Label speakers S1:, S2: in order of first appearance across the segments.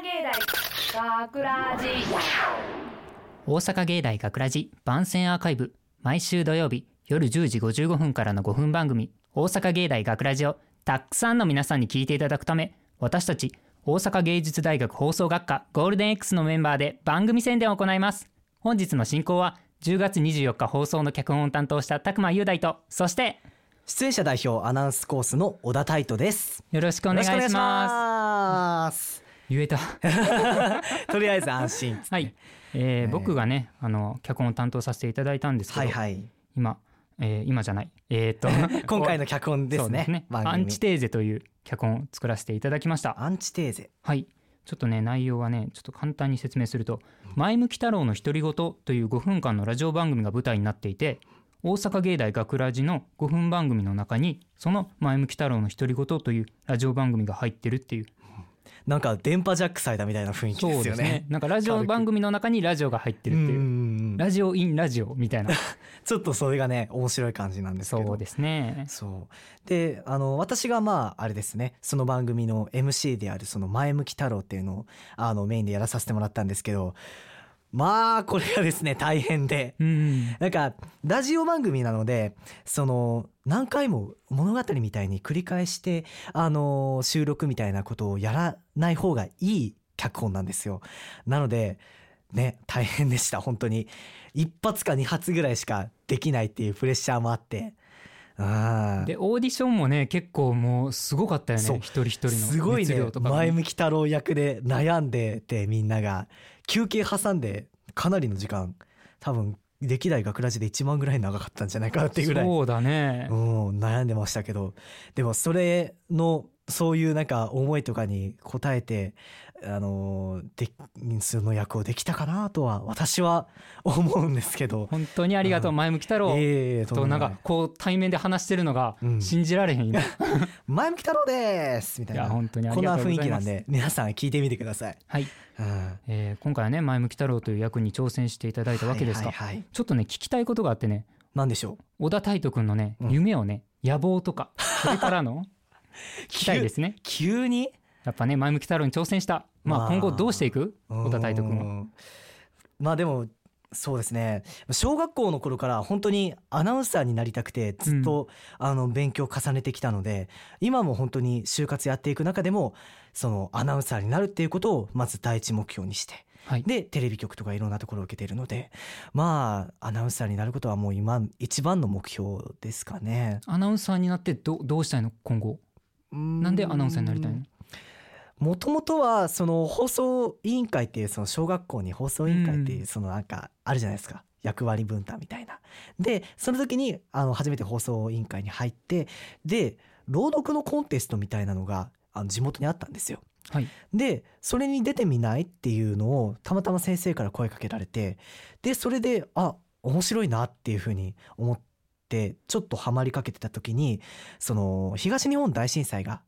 S1: 芸大学ラジ。
S2: 大阪芸大学ラジ番宣アーカイブ。毎週土曜日夜10時55分からの5分番組大阪芸大学ラジをたくさんの皆さんに聞いていただくため私たち大阪芸術大学放送学科ゴールデン X のメンバーで番組宣伝を行います。本日の進行は10月24日放送の脚本を担当した拓磨雄大とそして
S3: 出演者代表アナウンスコースの小田泰斗です。
S2: よろしくお願いします言えた。
S3: とりあえず安心
S2: はい、えー
S3: ね
S2: 僕がねあの脚本を担当させていただいたんですけど、
S3: はいはい。
S2: 今、えー今じゃない。えー、っと。
S3: 今回の脚本ですね
S2: す
S3: 番組。
S2: アンチテーゼという脚本を作らせていただきました。
S3: アンチテーゼ。
S2: はい。ちょっとね内容はねちょっと簡単に説明すると「前向き太郎の独り言」という5分間のラジオ番組が舞台になっていて大阪芸大学ラジの5分番組の中にその「前向き太郎の独り言」というラジオ番組が入ってるっていう
S3: なんか電波ジャックされたみたいな雰囲気ですよね。
S2: ね。なんかラジオ番組の中にラジオが入ってるっていう。ラジオインラジオみたいな。
S3: ちょっとそれがね面白い感じなんですけど。
S2: そうですね。
S3: そう。であの私がまああれですね。その番組の MC であるその前向き太郎っていうのをあのメインでやらさせてもらったんですけどまあこれがですね大変で。
S2: うん
S3: なんかラジオ番組なのでその何回も物語みたいに繰り返してあの収録みたいなことをやらない方がいい脚本なんですよ。なのでね大変でした本当に。一発か二発ぐらいしかできないっていうプレッシャーもあって。
S2: でオーディションもね結構もうすごかったよ
S3: そう。
S2: ね一人一人の
S3: すごいね。前向き太郎役で悩んでてみんなが休憩挟んでかなりの時間多分歴代学ラジで一番ぐらい長かったんじゃないかなっていうぐらい。
S2: そうだね。
S3: うん、悩んでましたけど。でもそれのそういうなんか思いとかに応えてあのでその役をできたかなとは私は思うんですけど。
S2: 本当にありがとう
S3: うん。
S2: 前向き太郎。
S3: ええと
S2: なんかこう対面で話してるのが
S3: うん。
S2: 信じられへん。今 い
S3: 前向き太郎ですみたいな。
S2: や本当にあ
S3: こんな雰囲気なんで皆さん聞いてみてください。
S2: はい、
S3: うん。
S2: えー今回はね前向き太郎という役に挑戦していただいたわけですが
S3: はいはいはい、
S2: ちょっとね聞きたいことがあってね。
S3: なんでしょう？
S2: 小田泰斗君のね
S3: うん。
S2: 夢をね野望とかそれからの 聞きたいですね。
S3: 急に？
S2: やっぱね前向き太郎に挑戦したまあ
S3: まあ。
S2: 今後どうしていく？小田泰斗君は
S3: うんまあでもそうですね。小学校の頃から本当にアナウンサーになりたくてずっと、あの勉強を重ねてきたので今も本当に就活やっていく中でもそのアナウンサーになるっていうことをまず第一目標にして
S2: はい。
S3: でテレビ局とかいろんなところを受けているのでまあアナウンサーになることはもう今一番の目標ですかね。
S2: アナウンサーになってどどうしたいの？今後。なんでアナウンサーになりたいの？
S3: もともとはその放送委員会っていうその小学校に放送委員会っていう
S2: うん
S3: そのなんかあるじゃないですか役割分担みたいな。でその時にあの初めて放送委員会に入ってで朗読のコンテストみたいなのがあの地元にあったんですよ。
S2: はい
S3: でそれに出てみないっていうのをたまたま先生から声かけられてでそれであ面白いなっていうふうに思ってちょっとハマりかけてた時にその東日本大震災が
S2: はい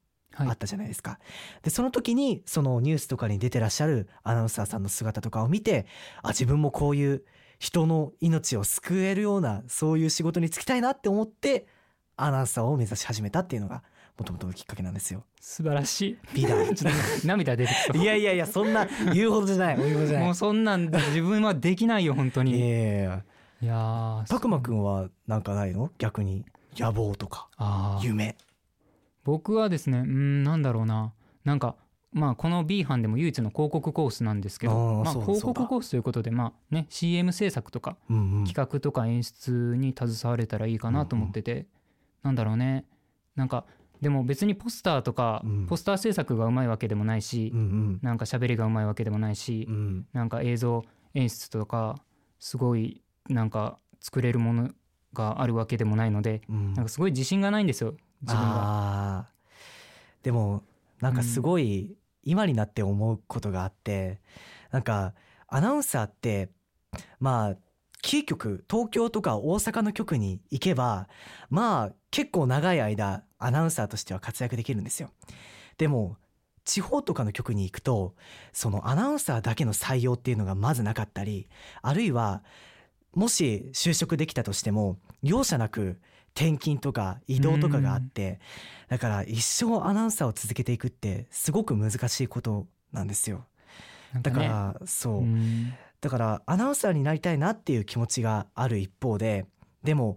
S3: あったじゃないですか。でその時にそのニュースとかに出てらっしゃるアナウンサーさんの姿とかを見てあ自分もこういう人の命を救えるようなそういう仕事に就きたいなって思ってアナウンサーを目指し始めたっていうのがもともとのきっかけなんですよ。
S2: 素晴らしい。
S3: 美大。
S2: ちょっと涙出てきそう。
S3: いやいやいやそんな 言うほどじゃない。
S2: もうそんなん自分はできないよ本当
S3: い
S2: にい
S3: やいや。たくまくんはなんかないの？逆に。野望とか。夢。
S2: 僕はですねうんなんだろうな。なんかまあこの B 班でも唯一の広告コースなんですけどまあ広告コースということでまあね CM 制作とか企画とか演出に携われたらいいかなと思っててなんだろうね。なんかでも別にポスターとか
S3: うん。
S2: ポスター制作がうまいわけでもないし
S3: うんうん。
S2: なんか喋りがうまいわけでもないし
S3: うん。
S2: なんか映像演出とかすごいなんか作れるものがあるわけでもないので
S3: うん。
S2: なんかすごい自信がないんですよ自分が。
S3: でもなんかすごい今になって思うことがあって、なんかアナウンサーってまあキー局東京とか大阪の局に行けばまあ結構長い間アナウンサーとしては活躍できるんですよ。でも地方とかの局に行くとそのアナウンサーだけの採用っていうのがまずなかったりあるいはもし就職できたとしても容赦なく転勤とか移動とかがあってだから一生アナウンサーを続けていくってすごく難しいことなんですよ。だからそう、
S2: うん。
S3: だからアナウンサーになりたいなっていう気持ちがある一方ででも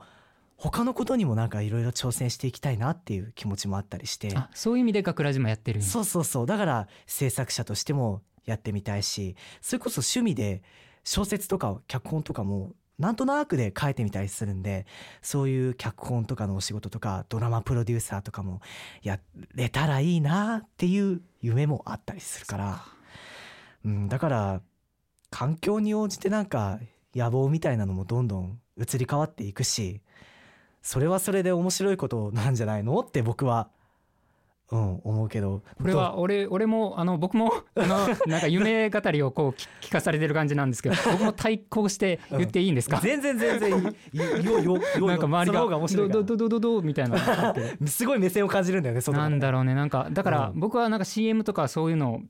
S3: 他のことにもなんかいろいろ挑戦していきたいなっていう気持ちもあったりして。
S2: あそういう意味で学ラジもやってる
S3: そうそうそう。だから制作者としてもやってみたいしそれこそ趣味で小説とか脚本とかもなんとなくで書いてみたりするんでそういう脚本とかのお仕事とかドラマプロデューサーとかもやれたらいいなっていう夢もあったりするから。うん、だから環境に応じてなんか野望みたいなのもどんどん移り変わっていくしそれはそれで面白いことなんじゃないのって僕はうん思うけど。
S2: これは俺俺もあの僕もあの なんか夢語りをこう聞聞かされてる感じなんですけど僕も対抗して言っていいんですか、
S3: 全然全然いい。いいよよよ
S2: なんか周りが
S3: が面白いか
S2: どどどどどみたいな
S3: ら すごい目線を感じるんだよね
S2: なんだろうねなんかだから
S3: うん
S2: 僕はなんか CM とかそういうの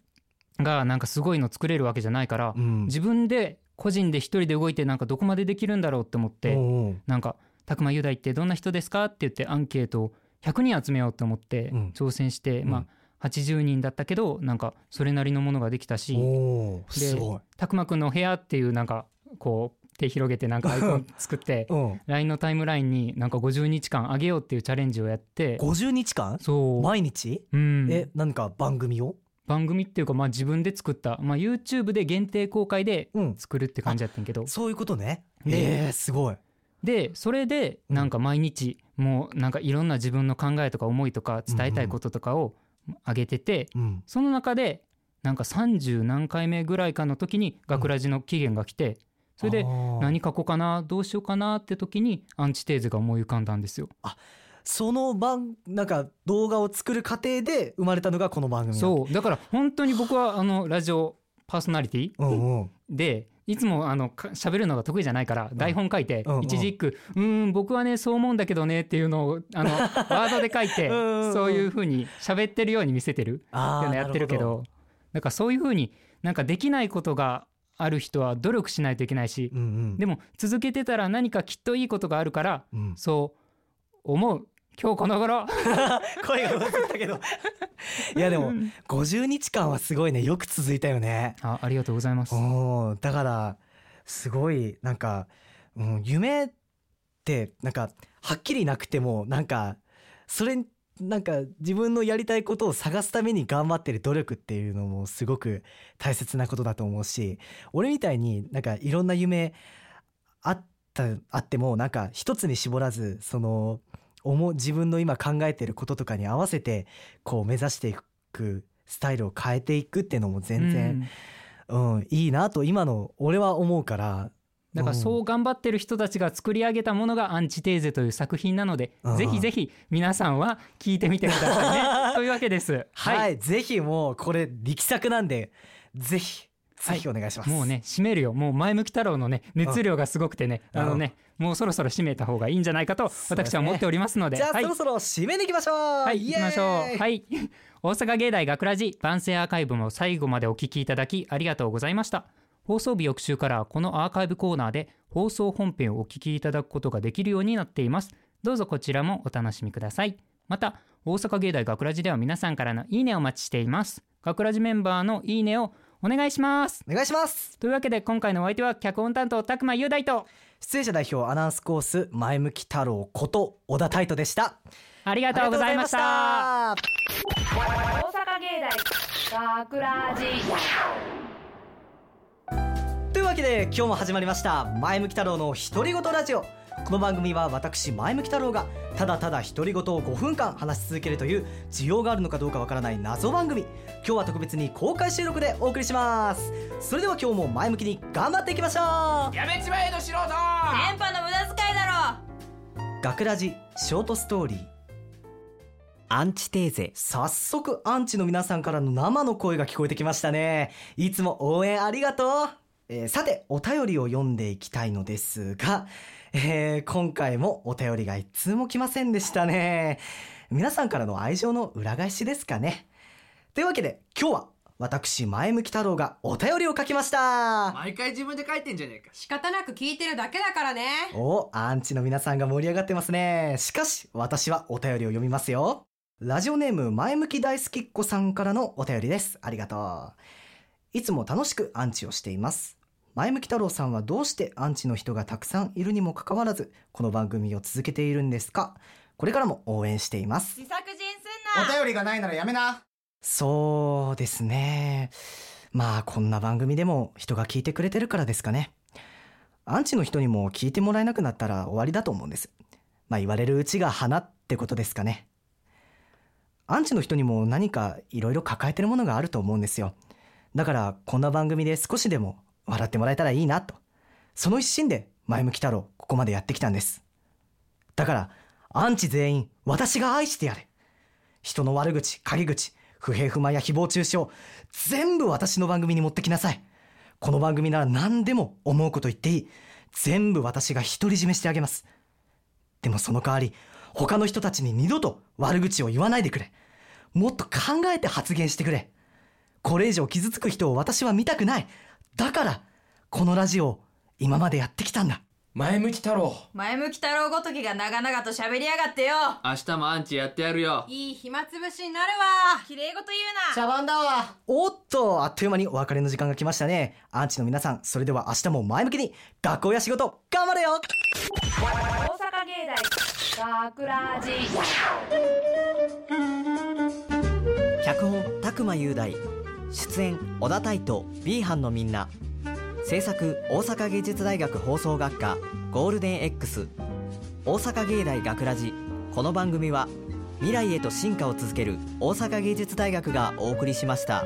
S2: がなんかすごいの作れるわけじゃないから、
S3: うん。
S2: 自分で個人で一人で動いてなんかどこまでできるんだろうって思って、
S3: うんうん。
S2: なんか「拓磨雄大ってどんな人ですか?」って言ってアンケートを100人集めようと思って
S3: うん。
S2: 挑戦して、
S3: うん。
S2: まあ80人だったけどなんかそれなりのものができたし。
S3: おーすごい。
S2: 拓磨くんの部屋っていうなんかこう手広げてなんか アイコン作って
S3: うん。
S2: LINE のタイムラインになんか50日間あげようっていうチャレンジをやって。
S3: 50日間？
S2: そう、
S3: 毎日？
S2: うん、
S3: え何か番組を？
S2: 番組っていうかまあ自分で作った、まあ、YouTube で限定公開で
S3: うん。
S2: 作るって感じやったんやけど。
S3: そういうことね。
S2: うん
S3: えーすごい
S2: でそれでなんか毎日もうなんかいろんな自分の考えとか思いとか伝えたいこととかを上げてて
S3: うん。
S2: その中でなんか30何回目ぐらいかの時に学ラジの期限が来てそれで何書こうかなどうしようかなって時にアンチテーゼが思い浮かんだんですよ。
S3: その番なんか動画を作る過程で生まれたのがこの番組う
S2: そう。だから本当に僕はあのラジオパーソナリティ
S3: うんうん。
S2: でいつもあのか喋るのが得意じゃないから台本書いて
S3: うんうん。
S2: 一字一句「うーん僕はねそう思うんだけどね」っていうのをあの ワードで書いて
S3: うんうんうん。
S2: そういう風に喋ってるように見せてるっていうのやってるけどだからそういう風になんかできないことがある人は努力しないといけないし
S3: うんうん。
S2: でも続けてたら何かきっといいことがあるから
S3: うん。
S2: そう思う今日この頃。
S3: 声が忘れたけど。いやでも50日間はすごいね。よく続いたよね。
S2: あありがとうございます。
S3: おーだからすごいなんか、うん、夢ってなんかはっきりなくてもなんかそれなんか自分のやりたいことを探すために頑張ってる努力っていうのもすごく大切なことだと思うし俺みたいになんかいろんな夢あったあってもなんか一つに絞らずその思う自分の今考えてることとかに合わせてこう目指していくスタイルを変えていくっていうのも全然、
S2: うん。
S3: うん、いいなと今の俺は思うから。
S2: だからそう頑張ってる人たちが作り上げたものが「アンチテーゼ」という作品なので
S3: うん。
S2: ぜひぜひ皆さんは聞いてみてくださいね。というわけです。
S3: はい、ぜひもうこれ力作なんでぜひぜひお願いします、
S2: もうね締めるよ。もう前向き太郎のね熱量がすごくてね
S3: うん。
S2: あのねもうそろそろ締めた方がいいんじゃないかと私は思っておりますので。
S3: じゃあ、
S2: はい。
S3: そろそろ締めに行きましょう。
S2: はい行きましょう。はい。大阪芸大学ラジ番宣アーカイブも最後までお聞きいただきありがとうございました。放送日翌週からこのアーカイブコーナーで放送本編をお聞きいただくことができるようになっています。どうぞこちらもお楽しみください。また大阪芸大学ラジでは皆さんからのいいねをお待ちしています。学ラジメンバーのいいねをお願いします。
S3: お願いします。
S2: というわけで今回のお相手は脚本担当拓磨雄大と。
S3: 出演者代表アナウンスコース前向き太郎こと小田泰斗で
S2: した。
S3: ありがとうございました。
S1: 大阪芸大学ラジ
S3: というわけで今日も始まりました前向き太郎の独り言ラジオこの番組は私前向き太郎がただただ独り言を5分間話し続けるという需要があるのかどうかわからない謎番組今日は特別に公開収録でお送りします。それでは今日も前向きに頑張っていきましょう。
S4: やめちまえの素人
S1: 電波の無駄遣いだ
S3: 学ラジショートストーリー。アンチテーゼ早速アンチの皆さんからの生の声が聞こえてきましたね。いつも応援ありがとう、えーさてお便りを読んでいきたいのですが、えー今回もお便りが一通も来ませんでしたね。皆さんからの愛情の裏返しですかね。というわけで今日は私前向き太郎がお便りを書きました。
S4: 毎回自分で書いてんじゃねえか。
S5: 仕方なく聞いてるだけだからね。
S3: おアンチの皆さんが盛り上がってますね。しかし私はお便りを読みますよ。ラジオネーム前向き大好きっ子さんからのお便りです。ありがとういつも楽しくアンチをしています。前向き太郎さんはどうしてアンチの人がたくさんいるにもかかわらずこの番組を続けているんですか？これからも応援しています。
S1: 自作自演すんな。
S4: お便りがないならやめな。
S3: そうですね。まあこんな番組でも人が聞いてくれてるからですかね。アンチの人にも聞いてもらえなくなったら終わりだと思うんです。まあ言われるうちが花ってことですかね。アンチの人にも何かいろいろ抱えてるものがあると思うんですよだからこんな番組で少しでも笑ってもらえたらいいなと。その一心で前向き太郎ここまでやってきたんです。だからアンチ全員私が愛してやる人の悪口陰口不平不満や誹謗中傷全部私の番組に持ってきなさい。この番組なら何でも思うこと言っていい。全部私が独り占めしてあげます。でもその代わり他の人たちに二度と悪口を言わないでくれ。もっと考えて発言してくれ。これ以上傷つく人を私は見たくない。だからこのラジオを今までやってきたんだ。
S6: 前向き太郎。
S1: 前向き太郎ごときが長々と喋りやがってよ。
S6: 明日もアンチやってやるよ。
S5: いい暇つぶしになるわ。
S1: 綺麗事言うな。
S4: 茶番だわ。
S3: おっとあっという間にお別れの時間が来ましたね。アンチの皆さんそれでは明日も前向きに学校や仕事頑張れよ。
S1: 大阪芸大学ラジ
S7: 脚本拓磨雄大出演小田泰斗 B 班のみんな。制作大阪芸術大学放送学科ゴールデン X 大阪芸大学ラジ。この番組は未来へと進化を続ける大阪芸術大学がお送りしました。